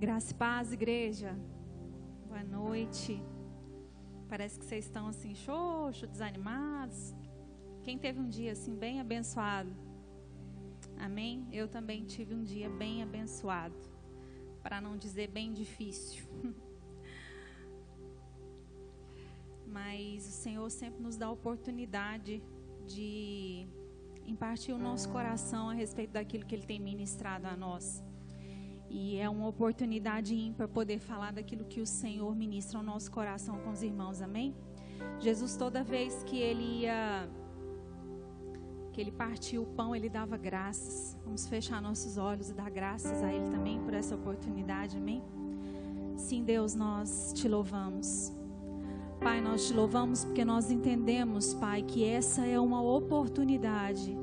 Graça e paz, igreja. Boa noite. Parece que vocês estão assim, xoxo, desanimados. Quem teve um dia assim bem abençoado? Amém? Eu também tive um dia bem abençoado. Para não dizer bem difícil. Mas o Senhor sempre nos dá a oportunidade de impartir o nosso coração a respeito daquilo que Ele tem ministrado a nós. E é uma oportunidade ímpar poder falar daquilo que o Senhor ministra ao nosso coração com os irmãos, amém? Jesus, toda vez que ele ia, que ele partiu o pão, ele dava graças. Vamos fechar nossos olhos e dar graças a Ele também por essa oportunidade, amém? Sim, Deus, nós te louvamos. Pai, nós te louvamos porque nós entendemos, Pai, que essa é uma oportunidade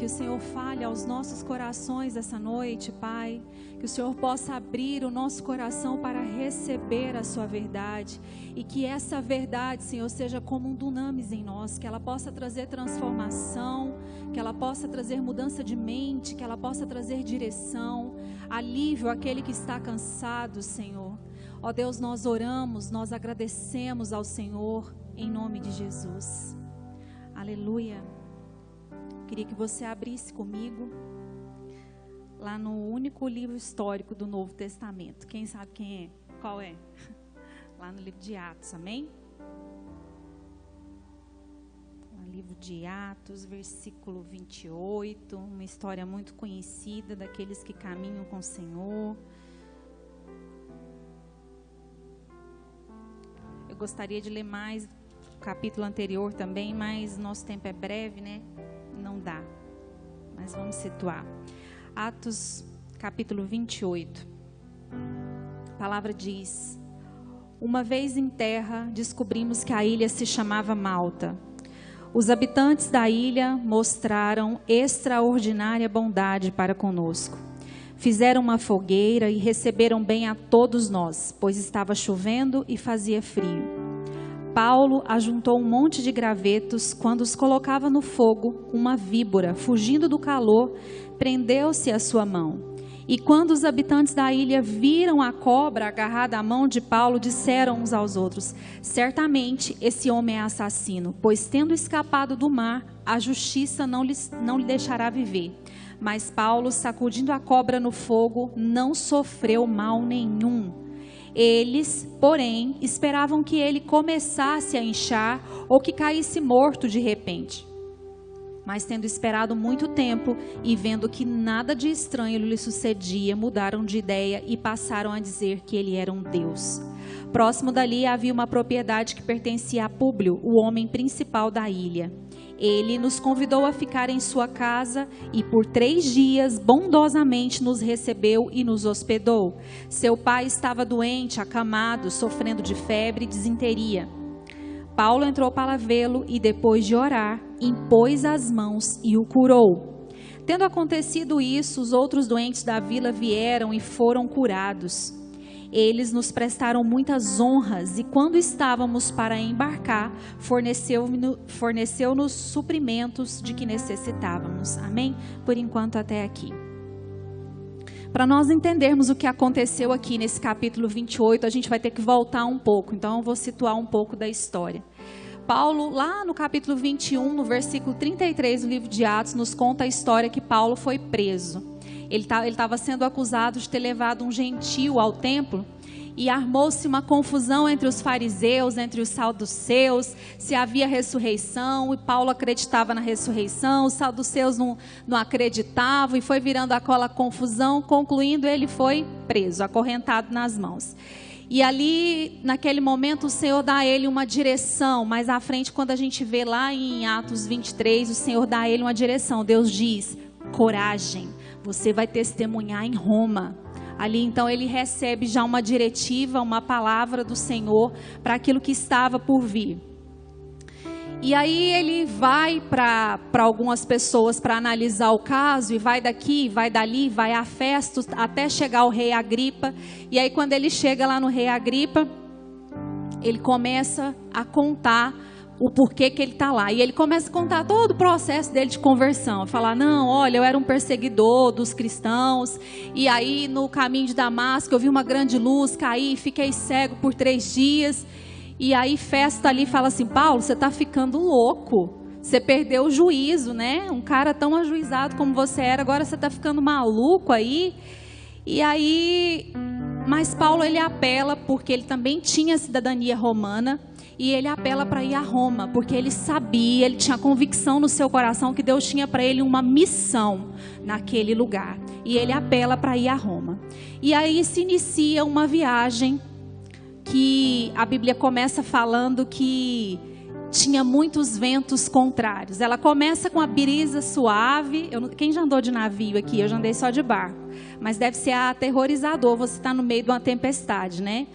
que o Senhor fale aos nossos corações essa noite, Pai. Que o Senhor possa abrir o nosso coração para receber a Sua verdade. E que essa verdade, Senhor, seja como um dunamis em nós. Que ela possa trazer transformação. Que ela possa trazer mudança de mente. Que ela possa trazer direção. Alívio àquele que está cansado, Senhor. Ó Deus, nós oramos, nós agradecemos ao Senhor. Em nome de Jesus. Aleluia. Queria que você abrisse comigo lá no único livro histórico do Novo Testamento. Quem sabe quem é? Qual é? Lá no livro de Atos, amém? Livro de Atos, versículo 28, uma história muito conhecida daqueles que caminham com o Senhor. Eu gostaria de ler mais o capítulo anterior também, mas nosso tempo é breve, né? Não dá. Mas vamos situar. Atos capítulo 28. A palavra diz: Uma vez em terra, descobrimos que a ilha se chamava Malta. Os habitantes da ilha mostraram extraordinária bondade para conosco. Fizeram uma fogueira e receberam bem a todos nós, pois estava chovendo e fazia frio. Paulo ajuntou um monte de gravetos quando os colocava no fogo, uma víbora, fugindo do calor, prendeu-se à sua mão. E quando os habitantes da ilha viram a cobra agarrada à mão de Paulo, disseram uns aos outros: Certamente esse homem é assassino, pois tendo escapado do mar, a justiça não lhe, não lhe deixará viver. Mas Paulo, sacudindo a cobra no fogo, não sofreu mal nenhum. Eles, porém, esperavam que ele começasse a inchar ou que caísse morto de repente. Mas tendo esperado muito tempo e vendo que nada de estranho lhe sucedia, mudaram de ideia e passaram a dizer que ele era um deus. Próximo dali havia uma propriedade que pertencia a Públio, o homem principal da ilha. Ele nos convidou a ficar em sua casa e por três dias bondosamente nos recebeu e nos hospedou. Seu pai estava doente, acamado, sofrendo de febre e desinteria. Paulo entrou para vê-lo e, depois de orar, impôs as mãos e o curou. Tendo acontecido isso, os outros doentes da vila vieram e foram curados. Eles nos prestaram muitas honras e, quando estávamos para embarcar, forneceu-nos forneceu suprimentos de que necessitávamos. Amém? Por enquanto, até aqui. Para nós entendermos o que aconteceu aqui nesse capítulo 28, a gente vai ter que voltar um pouco. Então, eu vou situar um pouco da história. Paulo, lá no capítulo 21, no versículo 33 do livro de Atos, nos conta a história que Paulo foi preso. Ele tá, estava sendo acusado de ter levado um gentio ao templo e armou-se uma confusão entre os fariseus, entre os saduceus, se havia ressurreição, e Paulo acreditava na ressurreição, os saduceus não, não acreditavam, e foi virando aquela confusão, concluindo, ele foi preso, acorrentado nas mãos. E ali, naquele momento, o Senhor dá a ele uma direção. Mais à frente, quando a gente vê lá em Atos 23, o Senhor dá a ele uma direção. Deus diz: coragem, você vai testemunhar em Roma. Ali então ele recebe já uma diretiva, uma palavra do Senhor para aquilo que estava por vir. E aí ele vai para algumas pessoas para analisar o caso, e vai daqui, vai dali, vai a festas, até chegar o rei Agripa. E aí quando ele chega lá no rei Agripa, ele começa a contar o porquê que ele está lá. E ele começa a contar todo o processo dele de conversão. Falar, não, olha, eu era um perseguidor dos cristãos. E aí, no caminho de Damasco, eu vi uma grande luz cair, fiquei cego por três dias. E aí, festa ali fala assim: Paulo, você está ficando louco. Você perdeu o juízo, né? Um cara tão ajuizado como você era, agora você está ficando maluco aí. E aí, mas Paulo ele apela porque ele também tinha cidadania romana e ele apela para ir a Roma, porque ele sabia, ele tinha convicção no seu coração que Deus tinha para ele uma missão naquele lugar. E ele apela para ir a Roma. E aí se inicia uma viagem que a Bíblia começa falando que tinha muitos ventos contrários. Ela começa com a brisa suave. Eu, quem já andou de navio aqui? Eu já andei só de barco. Mas deve ser aterrorizador você estar tá no meio de uma tempestade, né?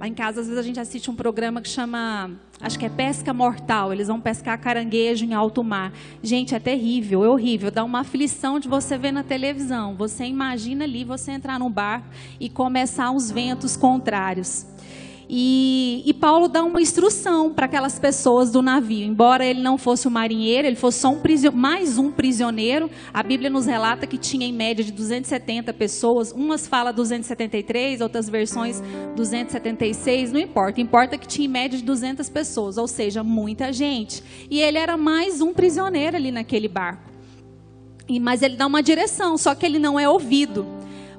Lá em casa, às vezes, a gente assiste um programa que chama, acho que é Pesca Mortal. Eles vão pescar caranguejo em alto mar. Gente, é terrível, é horrível. Dá uma aflição de você ver na televisão. Você imagina ali, você entrar num bar e começar uns ventos contrários. E, e, Paulo dá uma instrução para aquelas pessoas do navio. Embora ele não fosse um marinheiro, ele fosse só um mais um prisioneiro. A Bíblia nos relata que tinha em média de 270 pessoas. Umas fala 273, outras versões 276. Não importa. Importa que tinha em média de 200 pessoas, ou seja, muita gente. E ele era mais um prisioneiro ali naquele barco. E, mas ele dá uma direção, só que ele não é ouvido.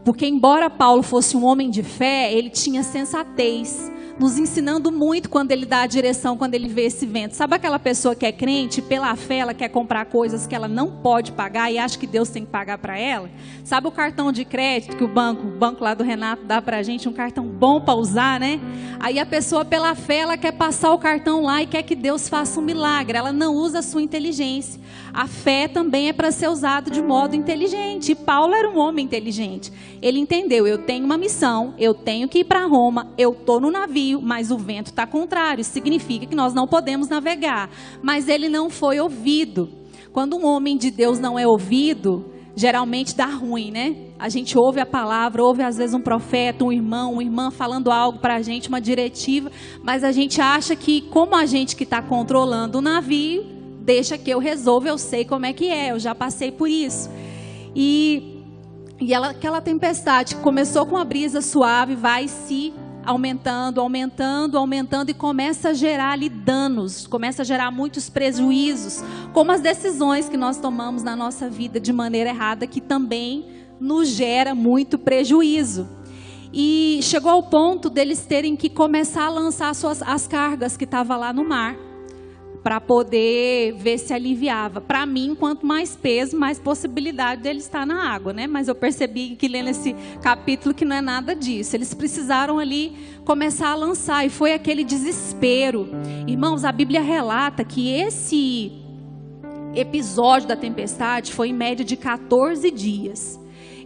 Porque, embora Paulo fosse um homem de fé, ele tinha sensatez nos ensinando muito quando ele dá a direção, quando ele vê esse vento. Sabe aquela pessoa que é crente, pela fé ela quer comprar coisas que ela não pode pagar e acha que Deus tem que pagar para ela? Sabe o cartão de crédito que o banco, o banco lá do Renato dá para a gente, um cartão bom para usar, né? Aí a pessoa pela fé ela quer passar o cartão lá e quer que Deus faça um milagre. Ela não usa a sua inteligência. A fé também é para ser usada de modo inteligente. E Paulo era um homem inteligente. Ele entendeu, eu tenho uma missão, eu tenho que ir para Roma, eu tô no navio mas o vento está contrário. Significa que nós não podemos navegar. Mas ele não foi ouvido. Quando um homem de Deus não é ouvido, geralmente dá ruim, né? A gente ouve a palavra, ouve às vezes um profeta, um irmão, uma irmã falando algo para a gente, uma diretiva, mas a gente acha que, como a gente que está controlando o navio, deixa que eu resolva, eu sei como é que é, eu já passei por isso. E, e ela, aquela tempestade começou com a brisa suave, vai se aumentando, aumentando, aumentando e começa a gerar ali danos, começa a gerar muitos prejuízos, como as decisões que nós tomamos na nossa vida de maneira errada, que também nos gera muito prejuízo. E chegou ao ponto deles terem que começar a lançar as, suas, as cargas que estavam lá no mar para poder ver se aliviava. Para mim, quanto mais peso, mais possibilidade dele estar na água, né? Mas eu percebi que lendo esse capítulo que não é nada disso. Eles precisaram ali começar a lançar e foi aquele desespero. Irmãos, a Bíblia relata que esse episódio da tempestade foi em média de 14 dias.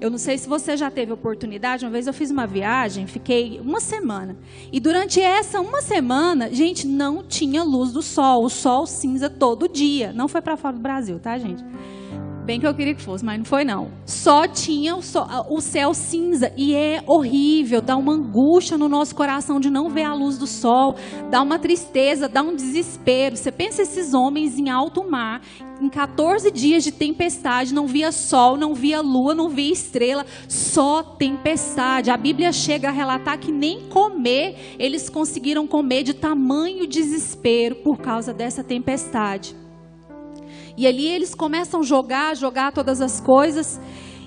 Eu não sei se você já teve oportunidade. Uma vez eu fiz uma viagem, fiquei uma semana. E durante essa uma semana, gente, não tinha luz do sol. O sol cinza todo dia. Não foi para fora do Brasil, tá, gente? Bem que eu queria que fosse, mas não foi não. Só tinha o, o, céu cinza e é horrível, dá uma angústia no nosso coração de não ver a luz do sol, dá uma tristeza, dá um desespero. Você pensa esses homens em alto mar, em 14 dias de tempestade, não via sol, não via lua, não via estrela, só tempestade. A Bíblia chega a relatar que nem comer eles conseguiram comer de tamanho desespero por causa dessa tempestade. E ali eles começam a jogar, jogar todas as coisas.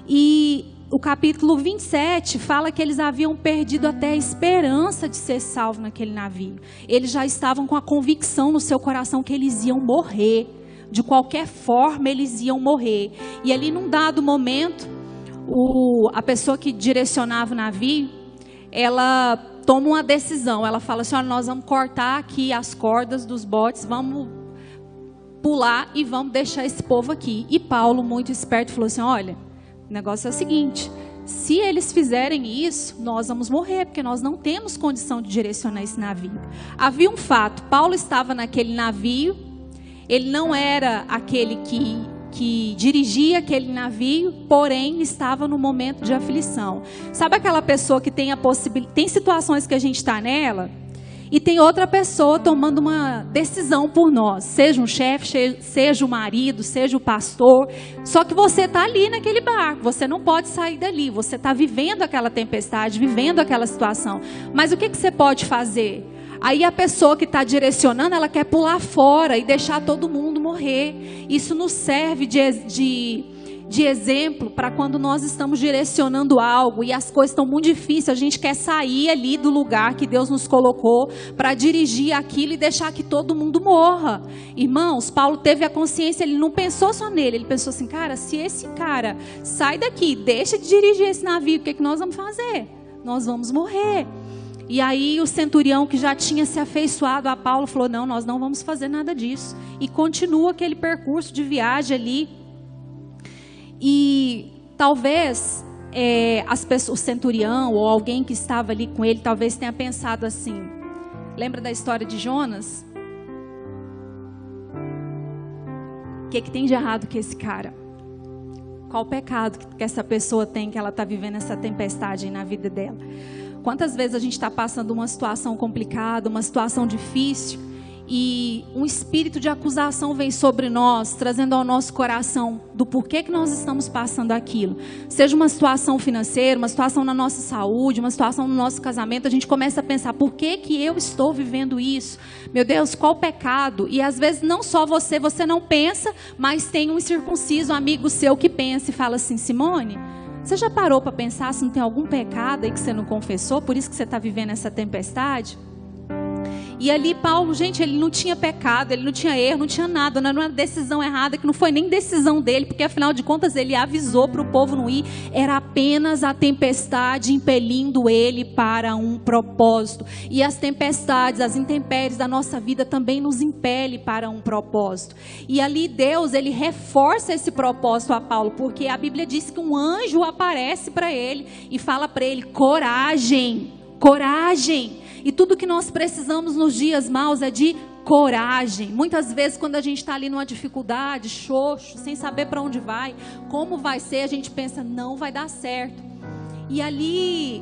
E o capítulo 27 fala que eles haviam perdido até a esperança de ser salvos naquele navio. Eles já estavam com a convicção no seu coração que eles iam morrer. De qualquer forma, eles iam morrer. E ali, num dado momento, o, a pessoa que direcionava o navio, ela toma uma decisão. Ela fala assim: nós vamos cortar aqui as cordas dos botes, vamos pular e vamos deixar esse povo aqui. E Paulo, muito esperto, falou assim: olha, o negócio é o seguinte. Se eles fizerem isso, nós vamos morrer, porque nós não temos condição de direcionar esse navio. Havia um fato: Paulo estava naquele navio, ele não era aquele que, que dirigia aquele navio, porém estava no momento de aflição. Sabe aquela pessoa que tem a possibilidade. Tem situações que a gente está nela e tem outra pessoa tomando uma decisão por nós, seja um chefe, seja o marido, seja o pastor. Só que você está ali naquele barco, você não pode sair dali, você está vivendo aquela tempestade, vivendo aquela situação. Mas o que, que você pode fazer? Aí a pessoa que está direcionando, ela quer pular fora e deixar todo mundo morrer. Isso nos serve de, de de exemplo para quando nós estamos direcionando algo e as coisas estão muito difíceis, a gente quer sair ali do lugar que Deus nos colocou para dirigir aquilo e deixar que todo mundo morra. Irmãos, Paulo teve a consciência, ele não pensou só nele, ele pensou assim, cara, se esse cara sai daqui, deixa de dirigir esse navio, o que, é que nós vamos fazer? Nós vamos morrer. E aí o centurião que já tinha se afeiçoado a Paulo falou: "Não, nós não vamos fazer nada disso". E continua aquele percurso de viagem ali e talvez é, as pessoas, o centurião ou alguém que estava ali com ele, talvez tenha pensado assim: lembra da história de Jonas? O que, que tem de errado com esse cara? Qual o pecado que essa pessoa tem que ela está vivendo essa tempestade na vida dela? Quantas vezes a gente está passando uma situação complicada, uma situação difícil? E um espírito de acusação vem sobre nós, trazendo ao nosso coração do porquê que nós estamos passando aquilo. Seja uma situação financeira, uma situação na nossa saúde, uma situação no nosso casamento, a gente começa a pensar: por que que eu estou vivendo isso? Meu Deus, qual pecado? E às vezes não só você, você não pensa, mas tem um incircunciso amigo seu que pensa e fala assim: Simone, você já parou para pensar se não tem algum pecado aí que você não confessou, por isso que você está vivendo essa tempestade? E ali Paulo, gente, ele não tinha pecado, ele não tinha erro, não tinha nada, não era uma decisão errada, que não foi nem decisão dele, porque afinal de contas ele avisou para o povo não ir, era apenas a tempestade impelindo ele para um propósito. E as tempestades, as intempéries da nossa vida também nos impele para um propósito. E ali Deus, ele reforça esse propósito a Paulo, porque a Bíblia diz que um anjo aparece para ele e fala para ele: coragem, coragem. E tudo que nós precisamos nos dias maus é de coragem. Muitas vezes, quando a gente está ali numa dificuldade, xoxo, sem saber para onde vai, como vai ser, a gente pensa, não vai dar certo. E ali,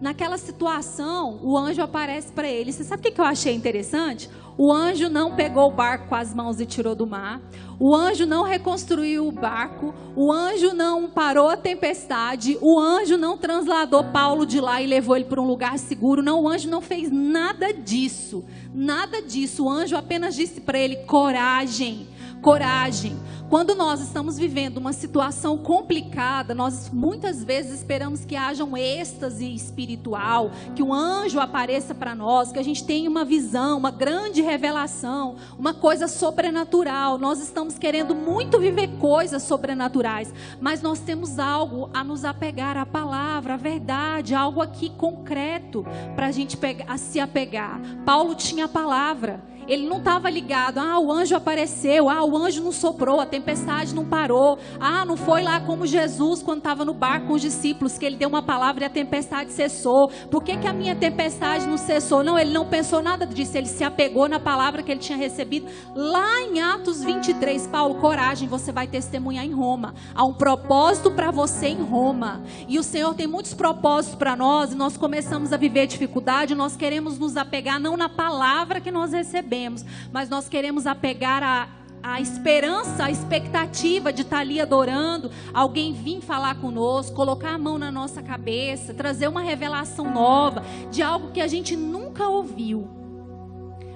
naquela situação, o anjo aparece para ele. Você sabe o que eu achei interessante? O anjo não pegou o barco com as mãos e tirou do mar. O anjo não reconstruiu o barco. O anjo não parou a tempestade. O anjo não transladou Paulo de lá e levou ele para um lugar seguro. Não, o anjo não fez nada disso. Nada disso. O anjo apenas disse para ele: coragem coragem. Quando nós estamos vivendo uma situação complicada, nós muitas vezes esperamos que haja um êxtase espiritual, que um anjo apareça para nós, que a gente tenha uma visão, uma grande revelação, uma coisa sobrenatural. Nós estamos querendo muito viver coisas sobrenaturais, mas nós temos algo a nos apegar à palavra, à verdade, algo aqui concreto para a gente pegar, a se apegar. Paulo tinha a palavra. Ele não estava ligado, ah, o anjo apareceu, ah, o anjo não soprou, a tempestade não parou, ah, não foi lá como Jesus quando estava no barco com os discípulos, que ele deu uma palavra e a tempestade cessou. Por que, que a minha tempestade não cessou? Não, ele não pensou nada disso, ele se apegou na palavra que ele tinha recebido. Lá em Atos 23, Paulo, coragem, você vai testemunhar em Roma. Há um propósito para você em Roma. E o Senhor tem muitos propósitos para nós, e nós começamos a viver dificuldade, nós queremos nos apegar não na palavra que nós recebemos recebemos, mas nós queremos apegar a, a esperança, a expectativa de estar ali adorando, alguém vir falar conosco, colocar a mão na nossa cabeça, trazer uma revelação nova de algo que a gente nunca ouviu.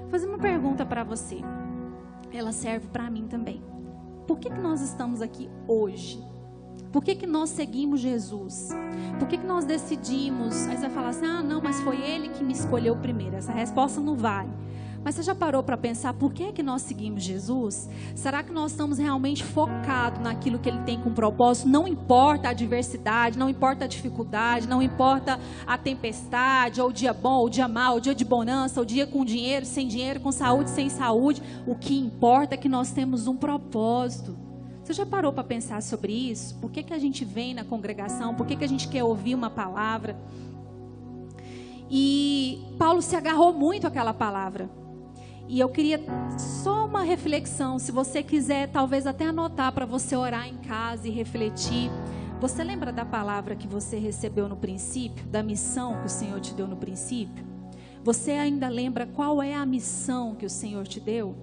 Vou fazer uma pergunta para você. Ela serve para mim também. Por que, que nós estamos aqui hoje? Por que, que nós seguimos Jesus? Por que, que nós decidimos? Aí você vai falar assim: ah, não, mas foi ele que me escolheu primeiro. Essa resposta não vale. Mas você já parou para pensar por que é que nós seguimos Jesus? Será que nós estamos realmente focados naquilo que ele tem com propósito? Não importa a adversidade, não importa a dificuldade, não importa a tempestade, ou o dia bom, ou o dia mau, o dia de bonança, o dia com dinheiro, sem dinheiro, com saúde, sem saúde. O que importa é que nós temos um propósito. Você já parou para pensar sobre isso? Por que, que a gente vem na congregação? Por que, que a gente quer ouvir uma palavra? E Paulo se agarrou muito àquela palavra. E eu queria só uma reflexão, se você quiser, talvez até anotar para você orar em casa e refletir. Você lembra da palavra que você recebeu no princípio, da missão que o Senhor te deu no princípio? Você ainda lembra qual é a missão que o Senhor te deu?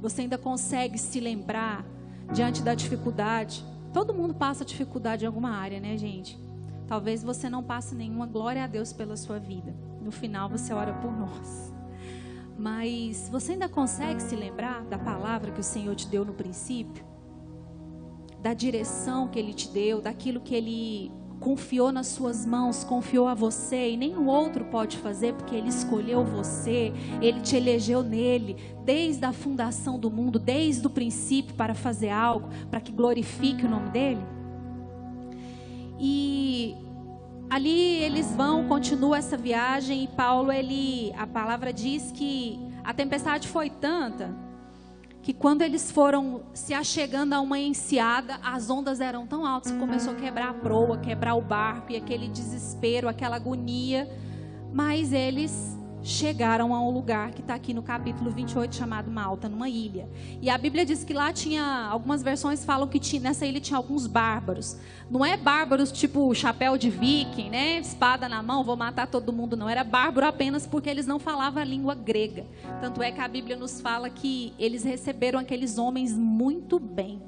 Você ainda consegue se lembrar diante da dificuldade? Todo mundo passa dificuldade em alguma área, né, gente? Talvez você não passe nenhuma glória a Deus pela sua vida. No final você ora por nós. Mas você ainda consegue se lembrar da palavra que o Senhor te deu no princípio? Da direção que ele te deu, daquilo que ele confiou nas suas mãos, confiou a você e nenhum outro pode fazer porque ele escolheu você, ele te elegeu nele desde a fundação do mundo, desde o princípio para fazer algo para que glorifique o nome dele. E ali eles vão, continua essa viagem e Paulo ele, a palavra diz que a tempestade foi tanta que quando eles foram se achegando a uma enseada, as ondas eram tão altas que começou a quebrar a proa, quebrar o barco e aquele desespero, aquela agonia. Mas eles chegaram a um lugar que está aqui no capítulo 28 chamado Malta, numa ilha. E a Bíblia diz que lá tinha, algumas versões falam que tinha, nessa ilha tinha alguns bárbaros. Não é bárbaros tipo chapéu de viking, né? Espada na mão, vou matar todo mundo, não. Era bárbaro apenas porque eles não falavam a língua grega. Tanto é que a Bíblia nos fala que eles receberam aqueles homens muito bem.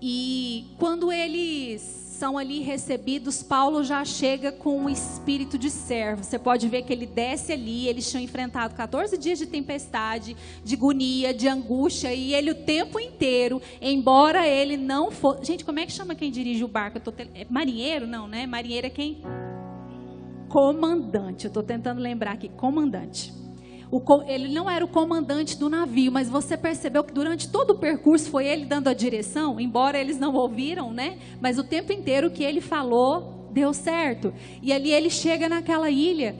E quando eles são ali recebidos, Paulo já chega com um espírito de servo. Você pode ver que ele desce ali, eles tinham enfrentado 14 dias de tempestade, de agonia, de angústia, e ele o tempo inteiro, embora ele não fosse. Gente, como é que chama quem dirige o barco? Eu tô te... é marinheiro? Não, né? Marinheiro é quem? Comandante. Eu estou tentando lembrar aqui. Comandante. O, ele não era o comandante do navio, mas você percebeu que durante todo o percurso foi ele dando a direção, embora eles não ouviram, né? Mas o tempo inteiro que ele falou deu certo. E ali ele chega naquela ilha,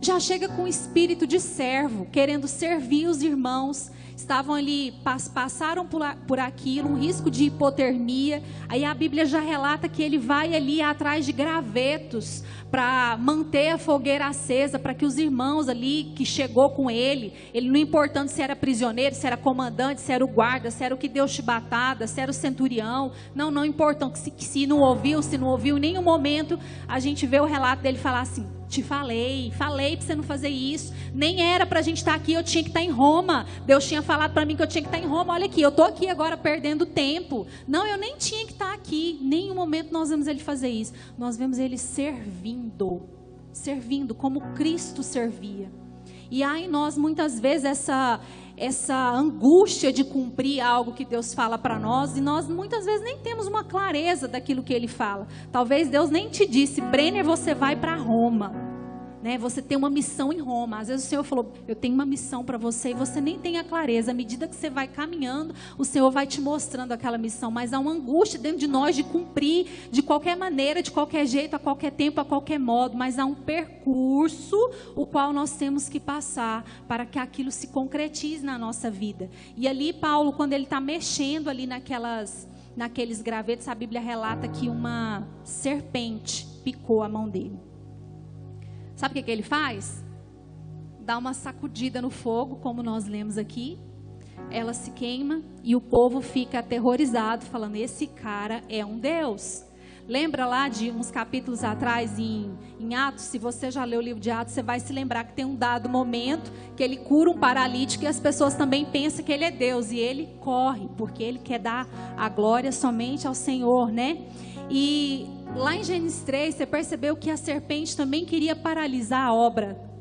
já chega com espírito de servo, querendo servir os irmãos estavam ali, passaram por, aquilo, um risco de hipotermia. Aí a Bíblia já relata que ele vai ali atrás de gravetos para manter a fogueira acesa, para que os irmãos ali que chegou com ele, ele não importando se era prisioneiro, se era comandante, se era o guarda, se era o que deu chibatada, se era o centurião, não, não importam se, se não ouviu, se não ouviu, em nenhum momento a gente vê o relato dele falar assim: te falei, falei para você não fazer isso. Nem era para a gente estar tá aqui, eu tinha que estar tá em Roma. Deus tinha falado para mim que eu tinha que estar tá em Roma. Olha aqui, eu estou aqui agora perdendo tempo. Não, eu nem tinha que estar aqui. Nenhum momento nós vemos ele fazer isso. Nós vemos ele servindo, servindo como Cristo servia. E há em nós muitas vezes essa essa angústia de cumprir algo que Deus fala para nós e nós muitas vezes nem temos uma clareza daquilo que ele fala. Talvez Deus nem te disse, Brenner, você vai para Roma né? Você tem uma missão em Roma. Às vezes o Senhor falou: Eu tenho uma missão para você e você nem tem a clareza. À medida que você vai caminhando, o Senhor vai te mostrando aquela missão. Mas há uma angústia dentro de nós de cumprir de qualquer maneira, de qualquer jeito, a qualquer tempo, a qualquer modo. Mas há um percurso o qual nós temos que passar para que aquilo se concretize na nossa vida. E ali, Paulo, quando ele está mexendo ali naquelas naqueles gravetos, a Bíblia relata que uma serpente picou a mão dele. Sabe o que, que ele faz? Dá uma sacudida no fogo, como nós lemos aqui. Ela se queima e o povo fica aterrorizado, falando: Esse cara é um Deus. Lembra lá de uns capítulos atrás em, em, Atos? Se você já leu o livro de Atos, você vai se lembrar que tem um dado momento que ele cura um paralítico e as pessoas também pensam que ele é Deus. E ele corre, porque ele quer dar a glória somente ao Senhor, né? E lá em Gênesis 3, você percebeu que a serpente também queria paralisar a obra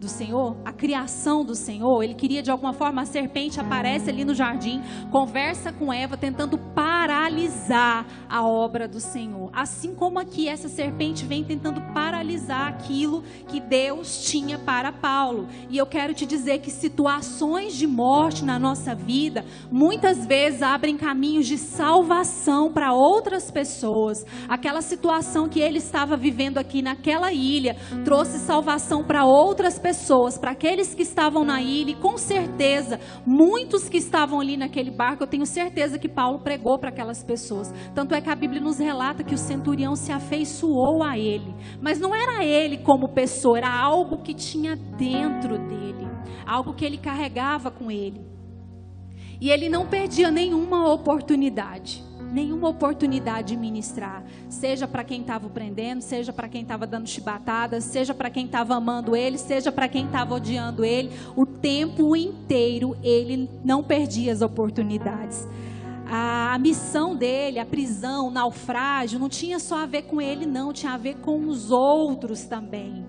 do Senhor, a criação do Senhor. Ele queria de alguma forma a serpente aparece ali no jardim, conversa com Eva tentando paralisar a obra do Senhor. Assim como aqui essa serpente vem tentando paralisar aquilo que Deus tinha para Paulo. E eu quero te dizer que situações de morte na nossa vida muitas vezes abrem caminhos de salvação para outras pessoas. Aquela situação que ele estava vivendo aqui naquela ilha trouxe salvação para outras pessoas pessoas, para aqueles que estavam na ilha, e com certeza, muitos que estavam ali naquele barco, eu tenho certeza que Paulo pregou para aquelas pessoas. Tanto é que a Bíblia nos relata que o centurião se afeiçoou a ele. Mas não era ele como pessoa, era algo que tinha dentro dele, algo que ele carregava com ele. E ele não perdia nenhuma oportunidade. Nenhuma oportunidade de ministrar, seja para quem estava prendendo, seja para quem estava dando chibatadas, seja para quem estava amando ele, seja para quem estava odiando ele, o tempo inteiro ele não perdia as oportunidades. A, a missão dele, a prisão, o naufrágio, não tinha só a ver com ele, não, tinha a ver com os outros também,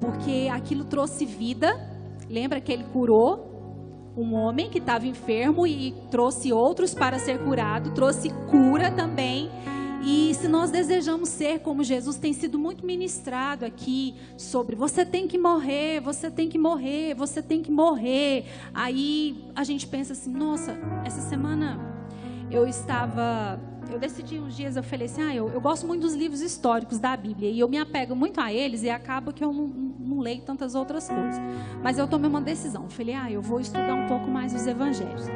porque aquilo trouxe vida. Lembra que ele curou um homem que estava enfermo e trouxe outros para ser curado, trouxe cura também. E se nós desejamos ser como Jesus, tem sido muito ministrado aqui sobre você tem que morrer, você tem que morrer, você tem que morrer. Aí a gente pensa assim: nossa, essa semana eu estava eu decidi uns dias, eu falei assim, ah, eu, eu, gosto muito dos livros históricos da Bíblia e eu me apego muito a eles e acaba que eu não, não leio tantas outras coisas. Mas eu tomei uma decisão, falei, ah, eu vou estudar um pouco mais os evangelhos.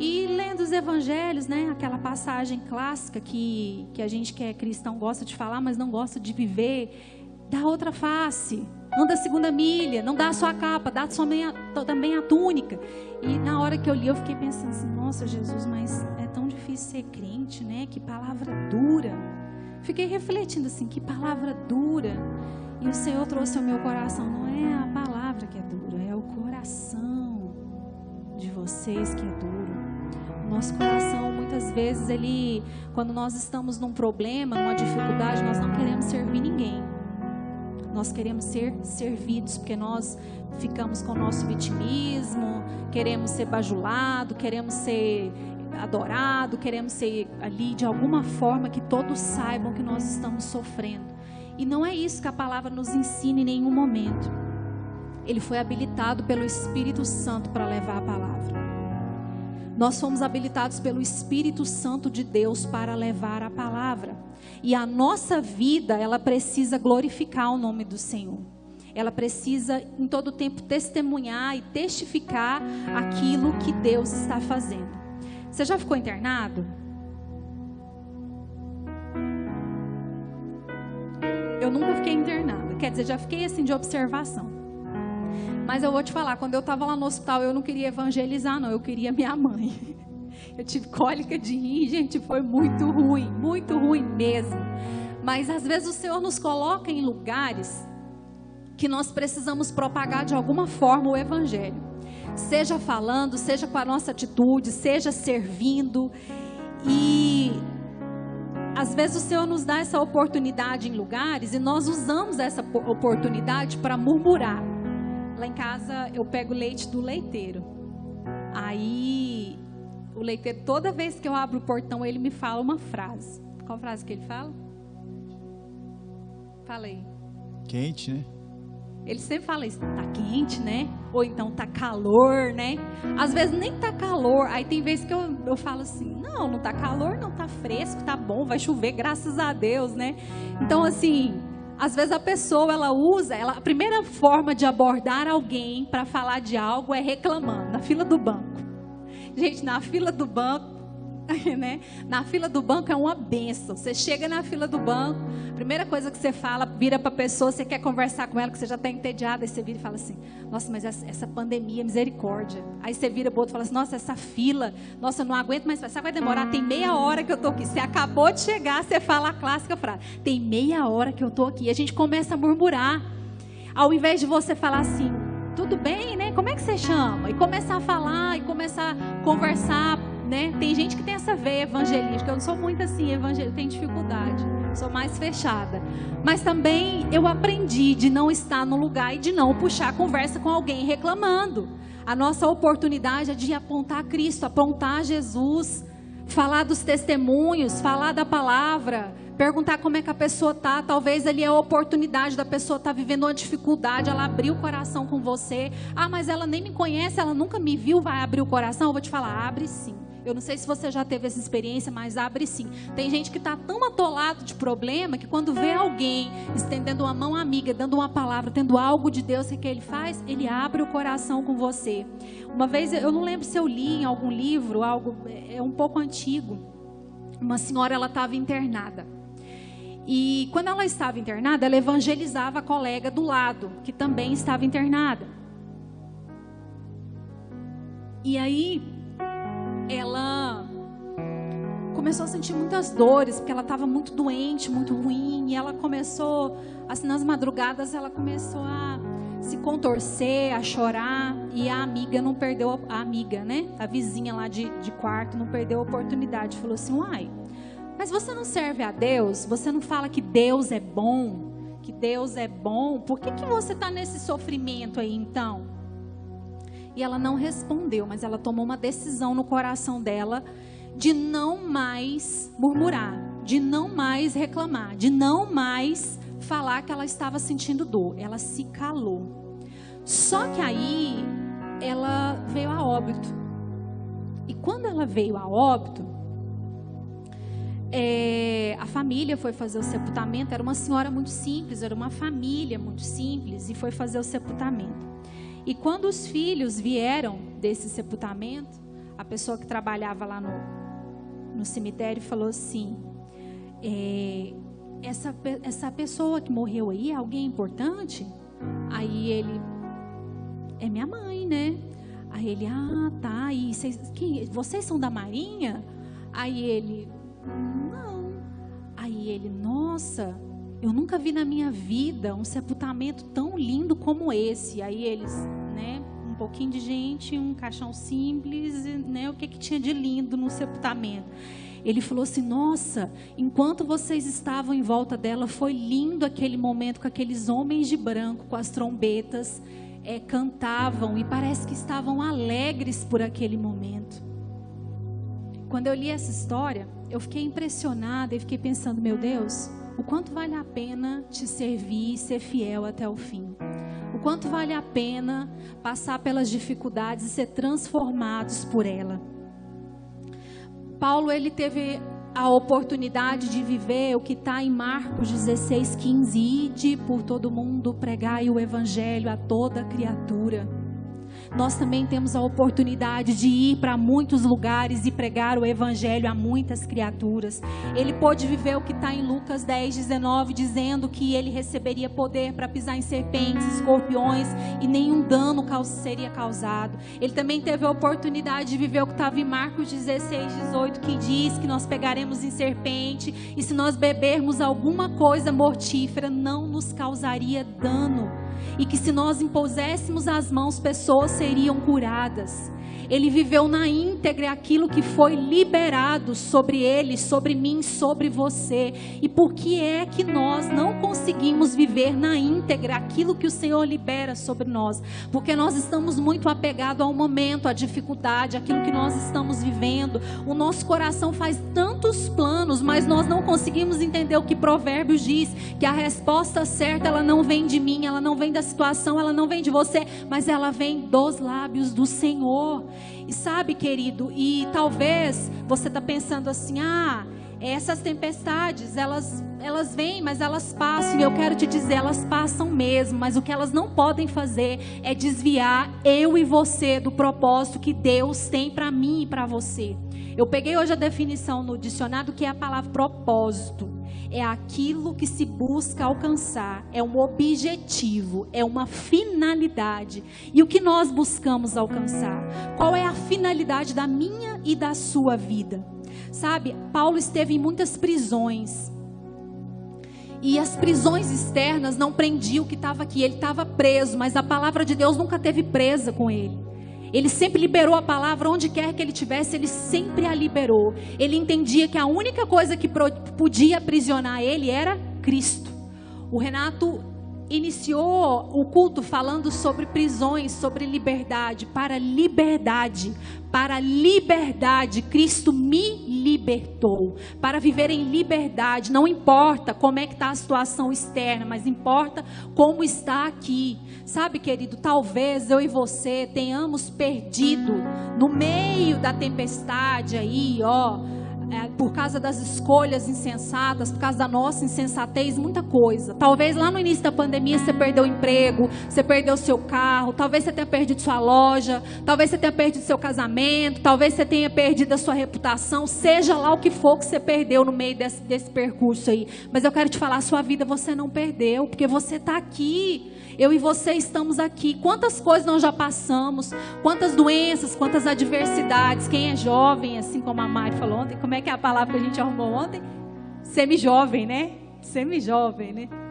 E lendo os evangelhos, né, aquela passagem clássica que, que a gente que é cristão gosta de falar, mas não gosta de viver, dá outra face, anda a segunda milha, não dá a sua capa, dá também a, também a túnica. E na hora que eu li, eu fiquei pensando assim, nossa Jesus, mas é tão difícil ser crente, né? Que palavra dura. Fiquei refletindo assim, que palavra dura. E o Senhor trouxe ao meu coração, não é a palavra que é dura, é o coração de vocês que é duro. O nosso coração, muitas vezes, ele, quando nós estamos num problema, numa dificuldade, nós não queremos servir ninguém. Nós queremos ser servidos, porque nós ficamos com o nosso vitimismo, queremos ser bajulado, queremos ser adorado, queremos ser ali de alguma forma que todos saibam que nós estamos sofrendo. E não é isso que a palavra nos ensina em nenhum momento. Ele foi habilitado pelo Espírito Santo para levar a palavra. Nós fomos habilitados pelo Espírito Santo de Deus para levar a palavra. E a nossa vida, ela precisa glorificar o nome do Senhor. Ela precisa em todo tempo testemunhar e testificar aquilo que Deus está fazendo. Você já ficou internado? Eu nunca fiquei internada. Quer dizer, já fiquei assim de observação. Mas eu vou te falar, quando eu estava lá no hospital, eu não queria evangelizar, não. Eu queria minha mãe. Eu tive cólica de rim, gente, foi muito ruim, muito ruim mesmo. Mas às vezes o Senhor nos coloca em lugares que nós precisamos propagar de alguma forma o evangelho. Seja falando, seja com a nossa atitude, seja servindo. E às vezes o Senhor nos dá essa oportunidade em lugares e nós usamos essa oportunidade para murmurar. Lá em casa eu pego leite do leiteiro. Aí o leiteiro, toda vez que eu abro o portão, ele me fala uma frase. Qual frase que ele fala? Falei. Quente, né? Ele sempre fala isso, tá quente, né? Ou então tá calor, né? Às vezes nem tá calor. Aí tem vezes que eu, eu falo assim: não, não tá calor, não tá fresco, tá bom, vai chover, graças a Deus, né? Então, assim, às vezes a pessoa ela usa, ela, a primeira forma de abordar alguém para falar de algo é reclamando, na fila do banco. Gente, na fila do banco, né? Na fila do banco é uma benção. Você chega na fila do banco, primeira coisa que você fala, vira para a pessoa, você quer conversar com ela, que você já está entediada, aí você vira e fala assim: Nossa, mas essa, pandemia, misericórdia. Aí você vira para outro e fala assim: Nossa, essa fila, nossa, não aguento mais. Você vai demorar, tem meia hora que eu estou aqui. Você acabou de chegar, você fala a clássica frase: Tem meia hora que eu estou aqui. E a gente começa a murmurar. Ao invés de você falar assim, tudo bem, né? Como é que você chama? E começar a falar, e começar a conversar, né? Tem gente que tem essa veia evangelística. Eu não sou muito assim, evangelística, tenho dificuldade. Sou mais fechada. Mas também eu aprendi de não estar no lugar e de não puxar conversa com alguém reclamando. A nossa oportunidade é de apontar Cristo, apontar Jesus, falar dos testemunhos, falar da palavra, perguntar como é que a pessoa tá. Talvez ali é a oportunidade da pessoa estar tá vivendo uma dificuldade, ela abrir o coração com você. Ah, mas ela nem me conhece, ela nunca me viu, vai abrir o coração? Eu vou te falar, abre sim. Eu não sei se você já teve essa experiência, mas abre sim. Tem gente que está tão atolado de problema que quando vê alguém estendendo uma mão amiga, dando uma palavra, tendo algo de Deus, o que ele faz? Ele abre o coração com você. Uma vez, eu não lembro se eu li em algum livro, algo é um pouco antigo. Uma senhora, ela estava internada. E quando ela estava internada, ela evangelizava a colega do lado, que também estava internada. E aí, ela começou a sentir muitas dores, porque ela estava muito doente, muito ruim, e ela começou, assim, nas madrugadas, ela começou a se contorcer, a chorar, e a amiga não perdeu, a amiga, né, a vizinha lá de, de quarto, não perdeu a oportunidade, falou assim, uai, mas você não serve a Deus? Você não fala que Deus é bom? Que Deus é bom? Por que, que você está nesse sofrimento aí então? E ela não respondeu, mas ela tomou uma decisão no coração dela de não mais murmurar, de não mais reclamar, de não mais falar que ela estava sentindo dor. Ela se calou. Só que aí ela veio a óbito. E quando ela veio a óbito, é, a família foi fazer o sepultamento. Era uma senhora muito simples, era uma família muito simples e foi fazer o sepultamento. E quando os filhos vieram desse sepultamento, a pessoa que trabalhava lá no, no cemitério falou assim: é, essa, essa pessoa que morreu aí é alguém importante? Aí ele, é minha mãe, né? Aí ele, ah, tá. E quem, vocês são da Marinha? Aí ele, não. Aí ele, nossa, eu nunca vi na minha vida um sepultamento tão lindo como esse. Aí eles, né, um pouquinho de gente, um caixão simples, né, o que que tinha de lindo no sepultamento. Ele falou assim: Nossa, enquanto vocês estavam em volta dela, foi lindo aquele momento com aqueles homens de branco, com as trombetas, é, cantavam e parece que estavam alegres por aquele momento. Quando eu li essa história, eu fiquei impressionada e fiquei pensando: Meu Deus, o quanto vale a pena te servir e ser fiel até o fim. O quanto vale a pena passar pelas dificuldades e ser transformados por ela. Paulo ele teve a oportunidade de viver o que está em Marcos 16, 15. Ide por todo mundo, pregai o evangelho a toda criatura nós também temos a oportunidade de ir para muitos lugares e pregar o evangelho a muitas criaturas. Ele pôde viver o que está em Lucas 10, 19, dizendo que ele receberia poder para pisar em serpentes, escorpiões e nenhum dano seria causado. Ele também teve a oportunidade de viver o que estava em Marcos 16, 18, que diz que nós pegaremos em serpente e se nós bebermos alguma coisa mortífera, não nos causaria dano e que se nós impuséssemos as mãos, pessoas seriam curadas. Ele viveu na íntegra aquilo que foi liberado sobre ele, sobre mim, sobre você. E por que é que nós não conseguimos viver na íntegra aquilo que o Senhor libera sobre nós? Porque nós estamos muito apegados ao momento, à dificuldade, aquilo que nós estamos vivendo. O nosso coração faz tantos planos, mas nós não conseguimos entender o que Provérbios diz, que a resposta certa ela não vem de mim, ela não vem da situação, ela não vem de você, mas ela vem dos lábios do Senhor. E sabe, querido, e talvez você está pensando assim: ah, essas tempestades, elas, elas vêm, mas elas passam. E eu quero te dizer, elas passam mesmo. Mas o que elas não podem fazer é desviar eu e você do propósito que Deus tem para mim e para você. Eu peguei hoje a definição no dicionário que é a palavra propósito é aquilo que se busca alcançar, é um objetivo, é uma finalidade. E o que nós buscamos alcançar? Qual é a finalidade da minha e da sua vida? Sabe, Paulo esteve em muitas prisões. E as prisões externas não prendiam o que estava aqui. Ele estava preso, mas a palavra de Deus nunca teve presa com ele. Ele sempre liberou a palavra onde quer que ele tivesse, ele sempre a liberou. Ele entendia que a única coisa que podia aprisionar ele era Cristo. O Renato iniciou o culto falando sobre prisões, sobre liberdade. Para liberdade, para liberdade, Cristo me libertou. Para viver em liberdade, não importa como é que está a situação externa, mas importa como está aqui. Sabe, querido, talvez eu e você tenhamos perdido no meio da tempestade aí, ó é, por causa das escolhas insensatas, por causa da nossa insensatez, muita coisa. Talvez lá no início da pandemia você perdeu o emprego, você perdeu seu carro, talvez você tenha perdido sua loja, talvez você tenha perdido seu casamento, talvez você tenha perdido a sua reputação, seja lá o que for que você perdeu no meio desse, desse percurso aí. Mas eu quero te falar, a sua vida você não perdeu, porque você está aqui. Eu e você estamos aqui. Quantas coisas nós já passamos, quantas doenças, quantas adversidades. Quem é jovem, assim como a Mari falou ontem, como é que é a palavra que a gente arrumou ontem? Semi-jovem, né? Semi-jovem, né?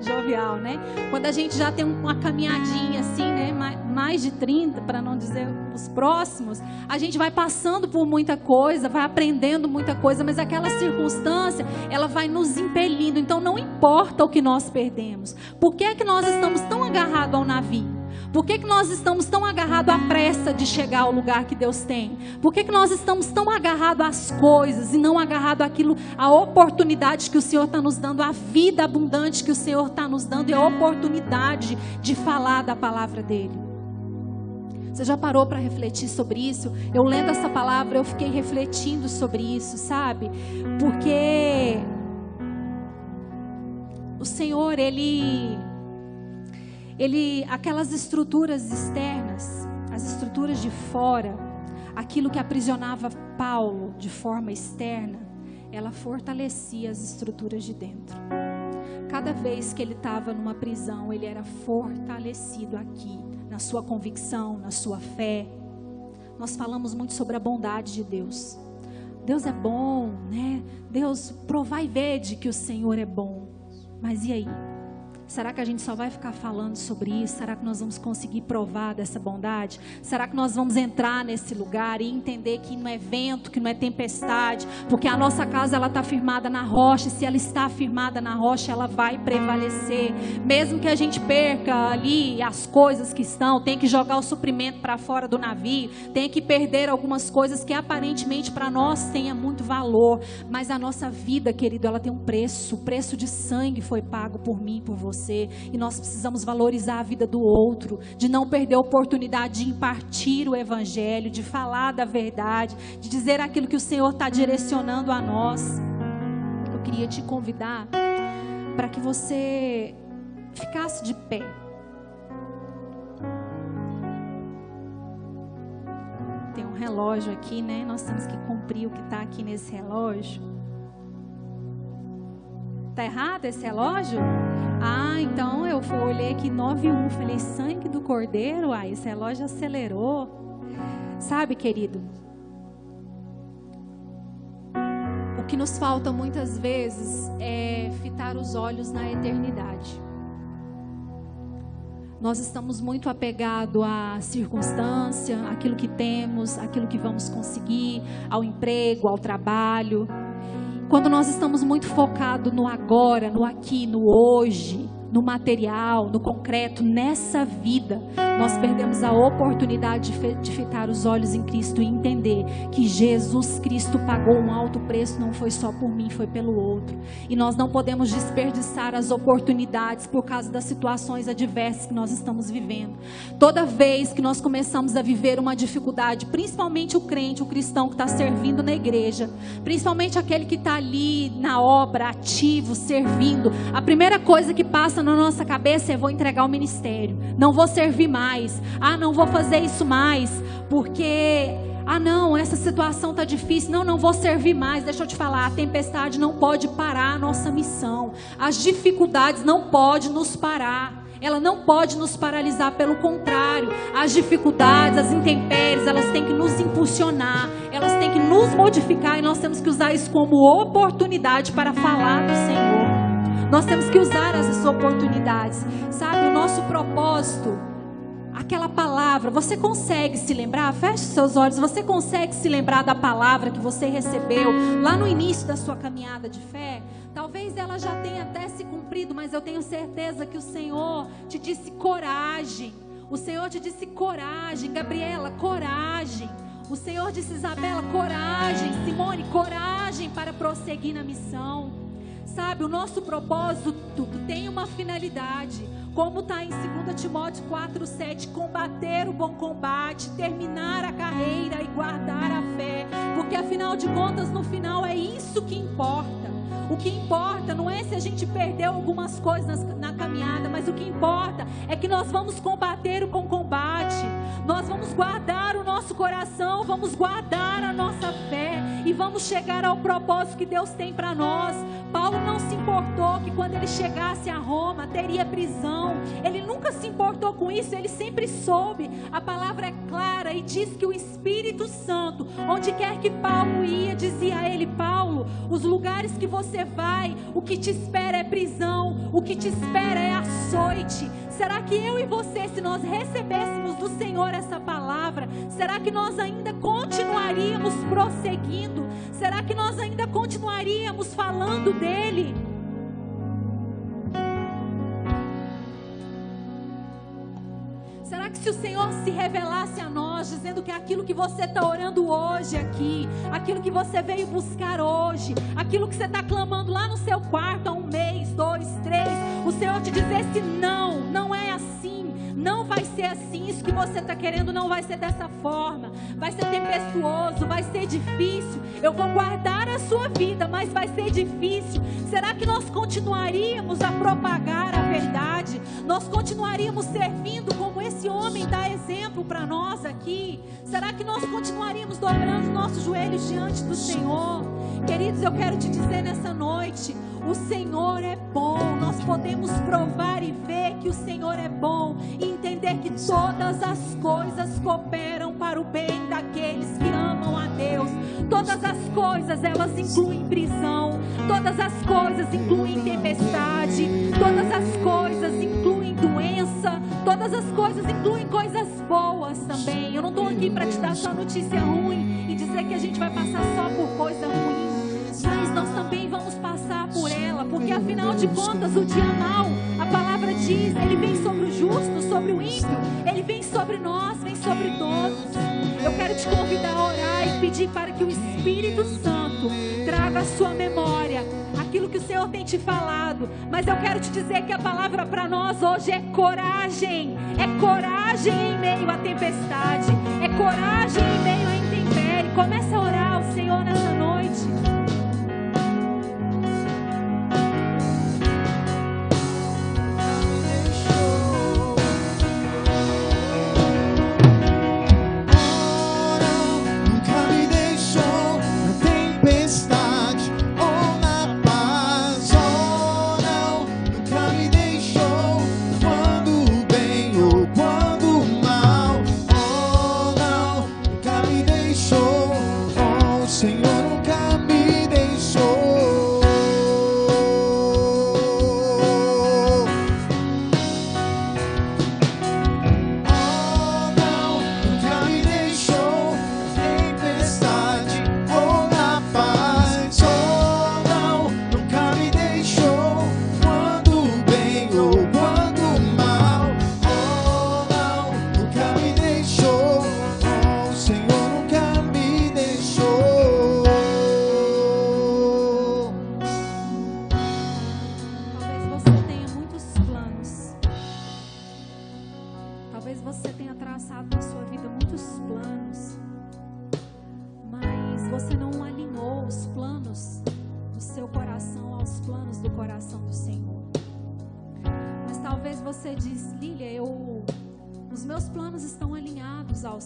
Jovial, né? Quando a gente já tem uma caminhadinha assim, né? Mais de 30, para não dizer os próximos, a gente vai passando por muita coisa, vai aprendendo muita coisa, mas aquela circunstância, ela vai nos impelindo. Então não importa o que nós perdemos. Por que é que nós estamos tão agarrados ao navio? Por que, que nós estamos tão agarrados à pressa de chegar ao lugar que Deus tem? Por que, que nós estamos tão agarrados às coisas e não agarrados àquilo, à oportunidade que o Senhor está nos dando, à vida abundante que o Senhor está nos dando e a oportunidade de falar da palavra dEle? Você já parou para refletir sobre isso? Eu lendo essa palavra, eu fiquei refletindo sobre isso, sabe? Porque o Senhor, Ele ele, aquelas estruturas externas, as estruturas de fora, aquilo que aprisionava Paulo de forma externa, ela fortalecia as estruturas de dentro. Cada vez que ele estava numa prisão, ele era fortalecido aqui, na sua convicção, na sua fé. Nós falamos muito sobre a bondade de Deus. Deus é bom, né? Deus, provai e vede que o Senhor é bom. Mas e aí? Será que a gente só vai ficar falando sobre isso? Será que nós vamos conseguir provar dessa bondade? Será que nós vamos entrar nesse lugar e entender que não é vento, que não é tempestade, porque a nossa casa ela está firmada na rocha, e se ela está firmada na rocha, ela vai prevalecer. Mesmo que a gente perca ali as coisas que estão, tem que jogar o suprimento para fora do navio, tem que perder algumas coisas que aparentemente para nós tenha muito valor, mas a nossa vida, querido, ela tem um preço, o preço de sangue foi pago por mim, por você você. E nós precisamos valorizar a vida do outro, de não perder a oportunidade de impartir o Evangelho, de falar da verdade, de dizer aquilo que o Senhor está direcionando a nós. Eu queria te convidar para que você ficasse de pé. Tem um relógio aqui, né? Nós temos que cumprir o que está aqui nesse relógio. Tá errado esse relógio? Ah, então eu olhei aqui 9:1, falei sangue do cordeiro, ah, esse relógio acelerou. Sabe, querido? O que nos falta muitas vezes é fitar os olhos na eternidade. Nós estamos muito apegados à circunstância, aquilo que temos, aquilo que vamos conseguir, ao emprego, ao trabalho. Quando nós estamos muito focados no agora, no aqui, no hoje, no material, no concreto, nessa vida, nós perdemos a oportunidade de fitar os olhos em Cristo e entender que Jesus Cristo pagou um alto preço, não foi só por mim, foi pelo outro. E nós não podemos desperdiçar as oportunidades por causa das situações adversas que nós estamos vivendo. Toda vez que nós começamos a viver uma dificuldade, principalmente o crente, o cristão que está servindo na igreja, principalmente aquele que está ali na obra, ativo, servindo, a primeira coisa que passa passa na nossa cabeça é vou entregar o ministério, não vou servir mais, ah, não vou fazer isso mais, porque ah, não, essa situação está difícil. Não, não vou servir mais. Deixa eu te falar, a tempestade não pode parar a nossa missão. As dificuldades não podem nos parar. Ela não pode nos paralisar, pelo contrário, as dificuldades, as intempéries, elas têm que nos impulsionar, elas têm que nos modificar e nós temos que usar isso como oportunidade para falar do Senhor. Nós temos que usar essas oportunidades. Sabe, o nosso propósito, aquela palavra, você consegue se lembrar? Feche seus olhos, você consegue se lembrar da palavra que você recebeu lá no início da sua caminhada de fé? Talvez ela já tenha até se cumprido, mas eu tenho certeza que o Senhor te disse coragem. O Senhor te disse coragem, Gabriela, coragem. O Senhor disse, Isabela, coragem. Simone, coragem para prosseguir na missão. Sabe, o nosso propósito tem uma finalidade. Como está em 2 Timóteo 4,7: combater o bom combate, terminar a carreira e guardar a fé. Porque afinal de contas, no final é isso que importa. O que importa não é se a gente perdeu algumas coisas na, caminhada, mas o que importa é que nós vamos combater o bom combate. Nós vamos guardar o nosso coração, vamos guardar a nossa fé e vamos chegar ao propósito que Deus tem para nós. Paulo não se importou que quando ele chegasse a Roma teria prisão. Ele nunca se importou com isso, ele sempre soube. A palavra é clara e diz que o Espírito Santo, onde quer que Paulo ia, dizia a ele: Paulo, os lugares que você vai, o que te espera é prisão, o que te espera é açoite. Será que eu e você, se nós recebêssemos do Senhor essa palavra, será que nós ainda continuaríamos prosseguindo? Será que nós ainda continuaríamos falando dele? Que se o Senhor se revelasse a nós, dizendo que aquilo que você está orando hoje aqui, aquilo que você veio buscar hoje, aquilo que você está clamando lá no seu quarto há um mês, dois, três, o Senhor te dissesse não, não vai ser assim. Isso que você está querendo não vai ser dessa forma. Vai ser tempestuoso, vai ser difícil. Eu vou guardar a sua vida, mas vai ser difícil. Será que nós continuaríamos a propagar a verdade? Nós continuaríamos servindo como esse homem dá exemplo para nós aqui? Será que nós continuaríamos dobrando nossos joelhos diante do Senhor? Queridos, eu quero te dizer nessa noite: o Senhor é bom. Nós podemos provar e ver que o Senhor é bom e entender que todas as coisas cooperam para o bem daqueles que amam a Deus. Todas as coisas elas incluem prisão, todas as coisas incluem tempestade, todas as coisas incluem doença, todas as coisas incluem coisas boas também. Eu não estou aqui para te dar só notícia ruim e dizer que a gente vai passar só por coisa ruim mas nós também vamos passar por ela, porque afinal de contas o dia mal, a palavra diz, ele vem sobre o justo, sobre o ímpio, ele vem sobre nós, vem sobre todos. Eu quero te convidar a orar e pedir para que o Espírito Santo traga à sua memória aquilo que o Senhor tem te falado. Mas eu quero te dizer que a palavra para nós hoje é coragem. É coragem em meio à tempestade. É coragem em meio à intempérie. Comece a orar ao Senhor nessa noite.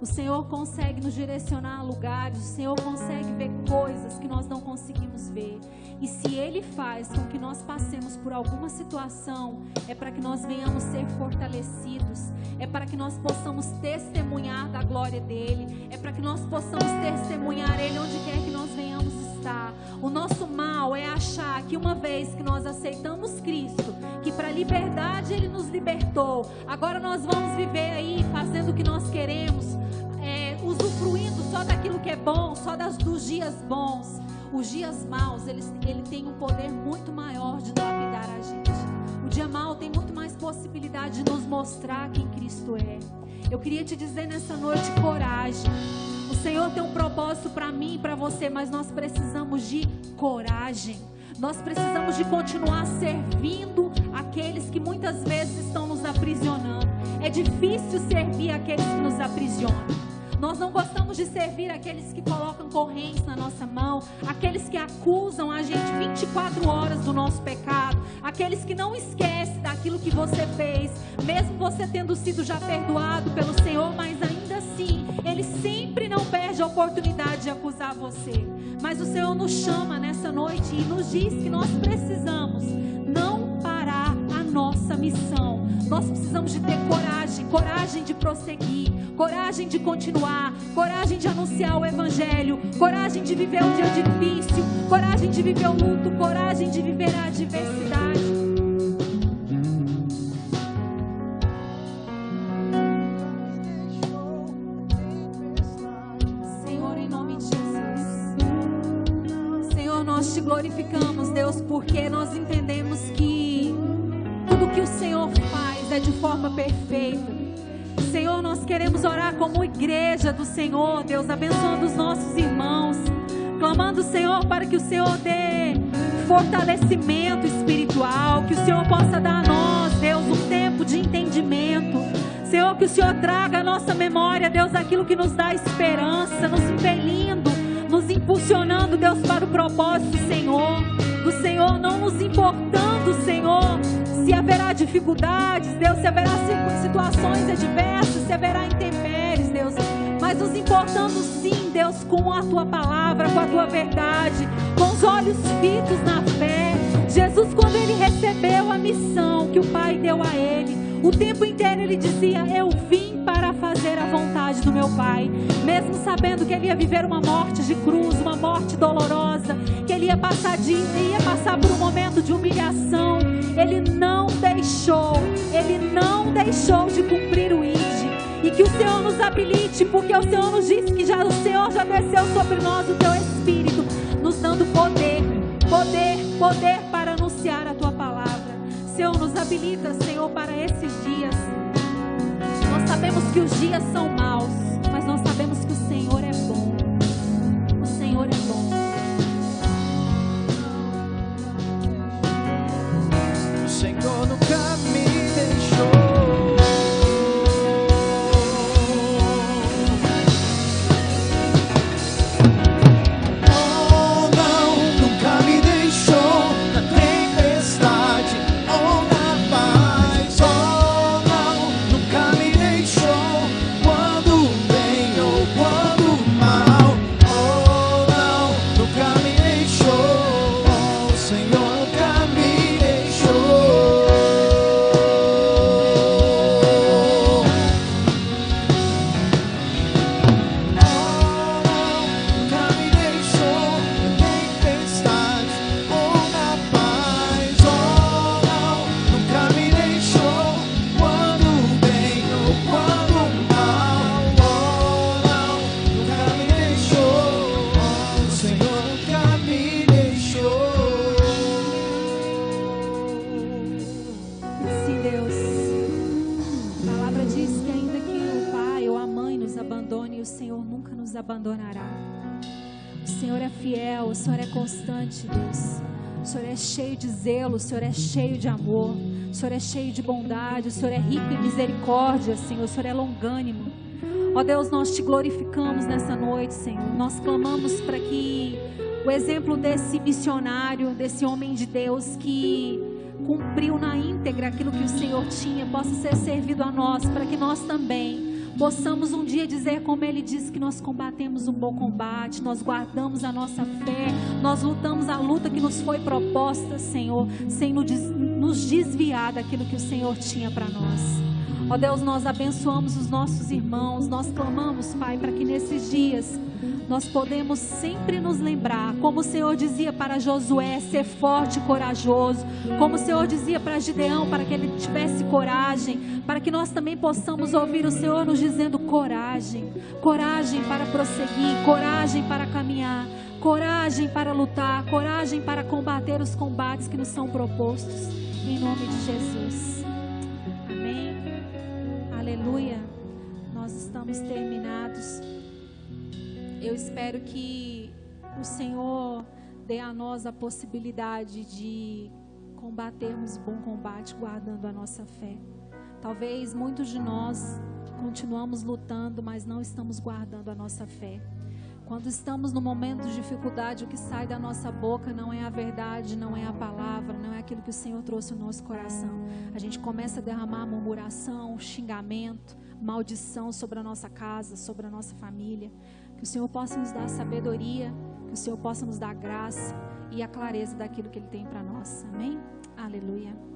O Senhor consegue nos direcionar a lugares, o Senhor consegue ver coisas que nós não conseguimos ver. E se Ele faz com que nós passemos por alguma situação, é para que nós venhamos ser fortalecidos, é para que nós possamos testemunhar da glória dEle, é para que nós possamos testemunhar Ele onde quer que nós venhamos estar. O nosso mal é achar que uma vez que nós aceitamos Cristo, que para liberdade Ele nos libertou, agora nós vamos viver aí fazendo o que nós queremos, é, usufruindo só daquilo que é bom, só das, dos dias bons. Os dias maus, eles, ele tem um poder muito maior de lapidar a gente. O dia mau tem muito mais possibilidade de nos mostrar quem Cristo é. Eu queria te dizer nessa noite coragem. O Senhor tem um propósito para mim e para você, mas nós precisamos de coragem. Nós precisamos de continuar servindo aqueles que muitas vezes estão nos aprisionando. É difícil servir aqueles que nos aprisionam. Nós não gostamos de servir aqueles que colocam correntes na nossa mão, aqueles que acusam a gente 24 horas do nosso pecado, aqueles que não esquecem daquilo que você fez, mesmo você tendo sido já perdoado pelo Senhor, mas ainda assim, ele sempre não perde a oportunidade de acusar você. Mas o Senhor nos chama nessa noite e nos diz que nós precisamos não parar a nossa missão. Nós precisamos de ter coragem, coragem de prosseguir coragem de continuar, coragem de anunciar o Evangelho, coragem de viver um dia difícil, coragem de viver o luto, coragem de viver a adversidade. Glorificamos, Deus, porque nós entendemos que tudo que o Senhor faz é de forma perfeita. Senhor, nós queremos orar como igreja do Senhor, Deus, abençoando os nossos irmãos, clamando, Senhor, para que o Senhor dê fortalecimento espiritual, que o Senhor possa dar a nós, Deus, um tempo de entendimento. Senhor, que o Senhor traga à nossa memória, Deus, aquilo que nos dá esperança, nos impelindo, nos impulsionando, Deus, para o propósito, Senhor. Do Senhor, não nos importando, Senhor, se haverá dificuldades, Deus, se haverá situações adversas, se haverá intempéries, Deus, mas nos importando sim, Deus, com a tua palavra, com a tua verdade, com os olhos fitos na fé. Jesus, quando ele recebeu a missão que o Pai deu a ele, o tempo inteiro ele dizia: Eu vim para fazer vontade do meu Pai, mesmo sabendo que ele ia viver uma morte de cruz, uma morte dolorosa, que ele ia passar, de, ia passar por um momento de humilhação. Ele não deixou, ele não deixou de cumprir o ID. E que o Senhor nos habilite, porque o Senhor nos disse que já, o Senhor já desceu sobre nós o teu Espírito, nos dando poder, poder, poder para anunciar a tua palavra. Senhor, nos habilita, Senhor, para esses dias. Sabemos que os dias são maus, mas nós sabemos que o Senhor é bom. O Senhor é bom. O Senhor nunca Senhor é cheio de amor, o Senhor é cheio de bondade, o Senhor é rico em misericórdia, Senhor, o Senhor é longânimo. Ó Deus, nós te glorificamos nessa noite, Senhor. Nós clamamos para que o exemplo desse missionário, desse homem de Deus que cumpriu na íntegra aquilo que o Senhor tinha, possa ser servido a nós, para que nós também possamos um dia dizer como ele disse que nós combatemos um bom combate, nós guardamos a nossa fé, nós lutamos a luta que nos foi proposta, Senhor, sem nos des- nos desviar daquilo que o Senhor tinha para nós. Ó Deus, nós abençoamos os nossos irmãos, nós clamamos, Pai, para que nesses dias nós podemos sempre nos lembrar, como o Senhor dizia para Josué, ser forte e corajoso, como o Senhor dizia para Gideão, para que ele tivesse coragem, para que nós também possamos ouvir o Senhor nos dizendo coragem, coragem para prosseguir, coragem para caminhar, coragem para lutar, coragem para combater os combates que nos são propostos, em nome de Jesus. Amém. Aleluia. Nós estamos terminados. Eu espero que o Senhor dê a nós a possibilidade de combatermos o bom combate guardando a nossa fé. Talvez muitos de nós continuamos lutando, mas não estamos guardando a nossa fé. Quando estamos no momento de dificuldade, o que sai da nossa boca não é a verdade, não é a palavra, não é aquilo que o Senhor trouxe no nosso coração. A gente começa a derramar murmuração, xingamento, maldição sobre a nossa casa, sobre a nossa família. Que o Senhor possa nos dar sabedoria, que o Senhor possa nos dar graça e a clareza daquilo que Ele tem para nós. Amém? Aleluia.